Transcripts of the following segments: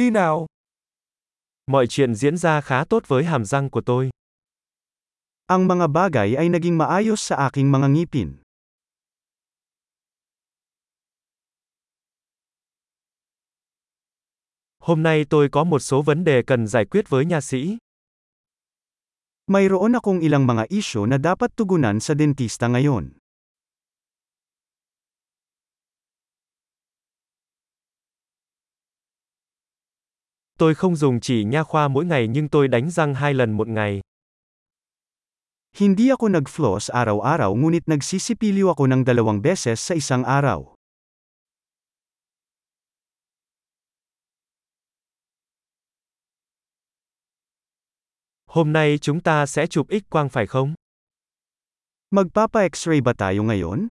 Đi nào. Mọi chuyện diễn ra khá tốt với hàm răng của tôi. Ang mga bagay ay naging maayos sa aking mga ngipin. Hôm nay tôi có một số vấn đề cần giải quyết với nha sĩ. Mayroon akong ilang mga isyo na dapat tugunan sa dentista ngayon. Tôi không dùng chỉ nha khoa mỗi ngày nhưng tôi đánh răng hai lần một ngày. Hindi ako nag-floss araw-araw ngunit nagsisipilyo ako ng dalawang beses sa isang araw. Hôm nay chúng ta sẽ chụp X-quang phải không? Magpapa-x-ray ba tayo ngayon?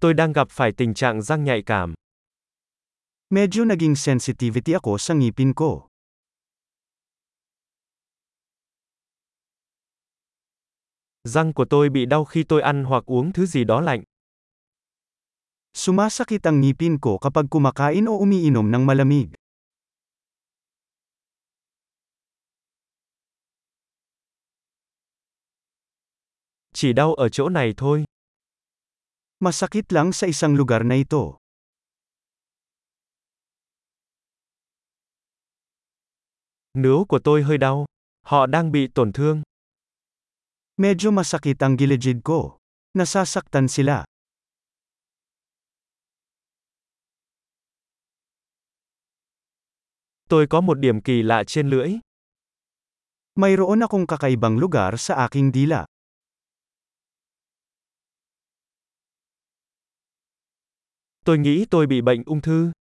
Tôi đang gặp phải tình trạng răng nhạy cảm. Medyo naging sensitivity ako sa ngipin ko. Răng của tôi bị đau khi tôi ăn hoặc uống thứ gì đó lạnh. Sumasakit ang ngipin ko kapag kumakain o umiinom ng malamig. Chỉ đau ở chỗ này thôi. Masakit lang sa isang lugar na ito. Nướu của tôi hơi đau. Họ đang bị tổn thương. Medyo masakit ang gilid ko. Nasasaktan sila. Tôi có một điểm kỳ lạ trên lưỡi. Mayroon akong kakaibang lugar sa aking dila. Tôi nghĩ tôi bị bệnh ung thư.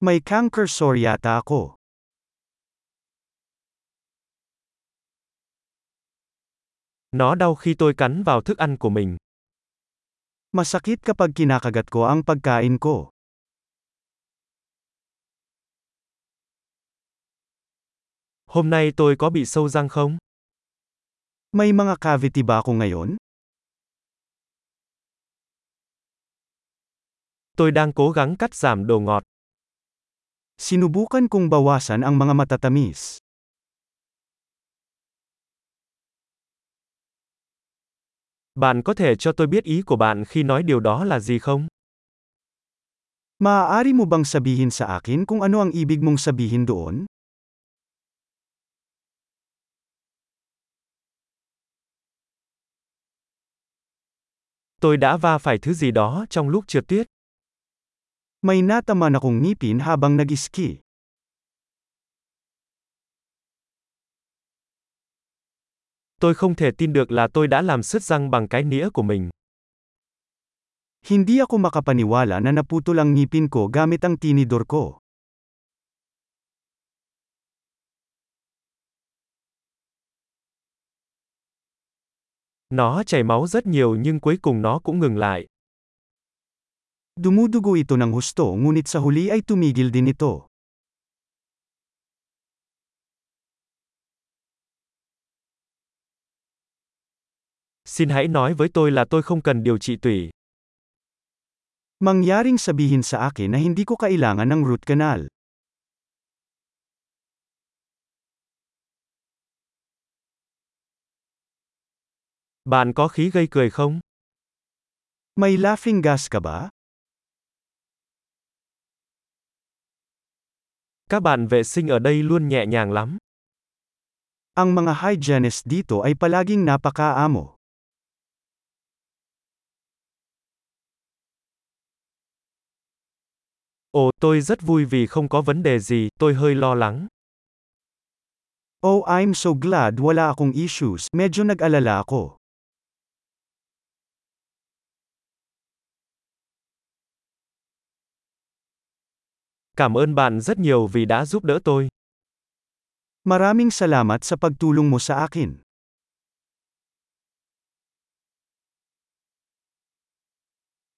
May cancer sore yata ako. Nó đau khi tôi cắn vào thức ăn của mình. Masakit kapag kinakagat ko ang pagkain ko. Hôm nay tôi có bị sâu răng không? May mga cavity ba ako ngayon? Tôi đang cố gắng cắt giảm đồ ngọt. Sinubukan kong bawasan ang mga matatamis. Bạn có thể cho tôi biết ý của bạn khi nói điều đó là gì không? Maaari mo bang sabihin sa akin kung ano ang ibig mong sabihin doon? Tôi đã va phải thứ gì đó trong lúc trượt tuyết. May nataman akong ngipin habang nag-ski. Tôi không thể tin được là tôi đã làm sứt răng bằng cái nĩa của mình. Hindi ako makapaniwala na naputol ang ngipin ko gamit ang tinidor ko. Nó chảy máu rất nhiều nhưng cuối cùng nó cũng ngừng lại. Dumudugo ito ng husto ngunit sa huli ay tumigil din ito. Xin hãy nói với tôi là tôi không cần điều trị tủy. Mangyaring sabihin sa akin na hindi ko kailangan ng root canal. Bạn có khí gây cười không? May laughing gas ka ba? Các bạn vệ sinh ở đây luôn nhẹ nhàng lắm. Ang mga hygienists dito ay palaging napakaamo. Ồ, tôi rất vui vì không có vấn đề gì, tôi hơi lo lắng. Oh, I'm so glad wala akong issues. Medyo nag-alala ako. Cảm ơn bạn rất nhiều vì đã giúp đỡ tôi. Maraming salamat sa pagtulong mo sa akin.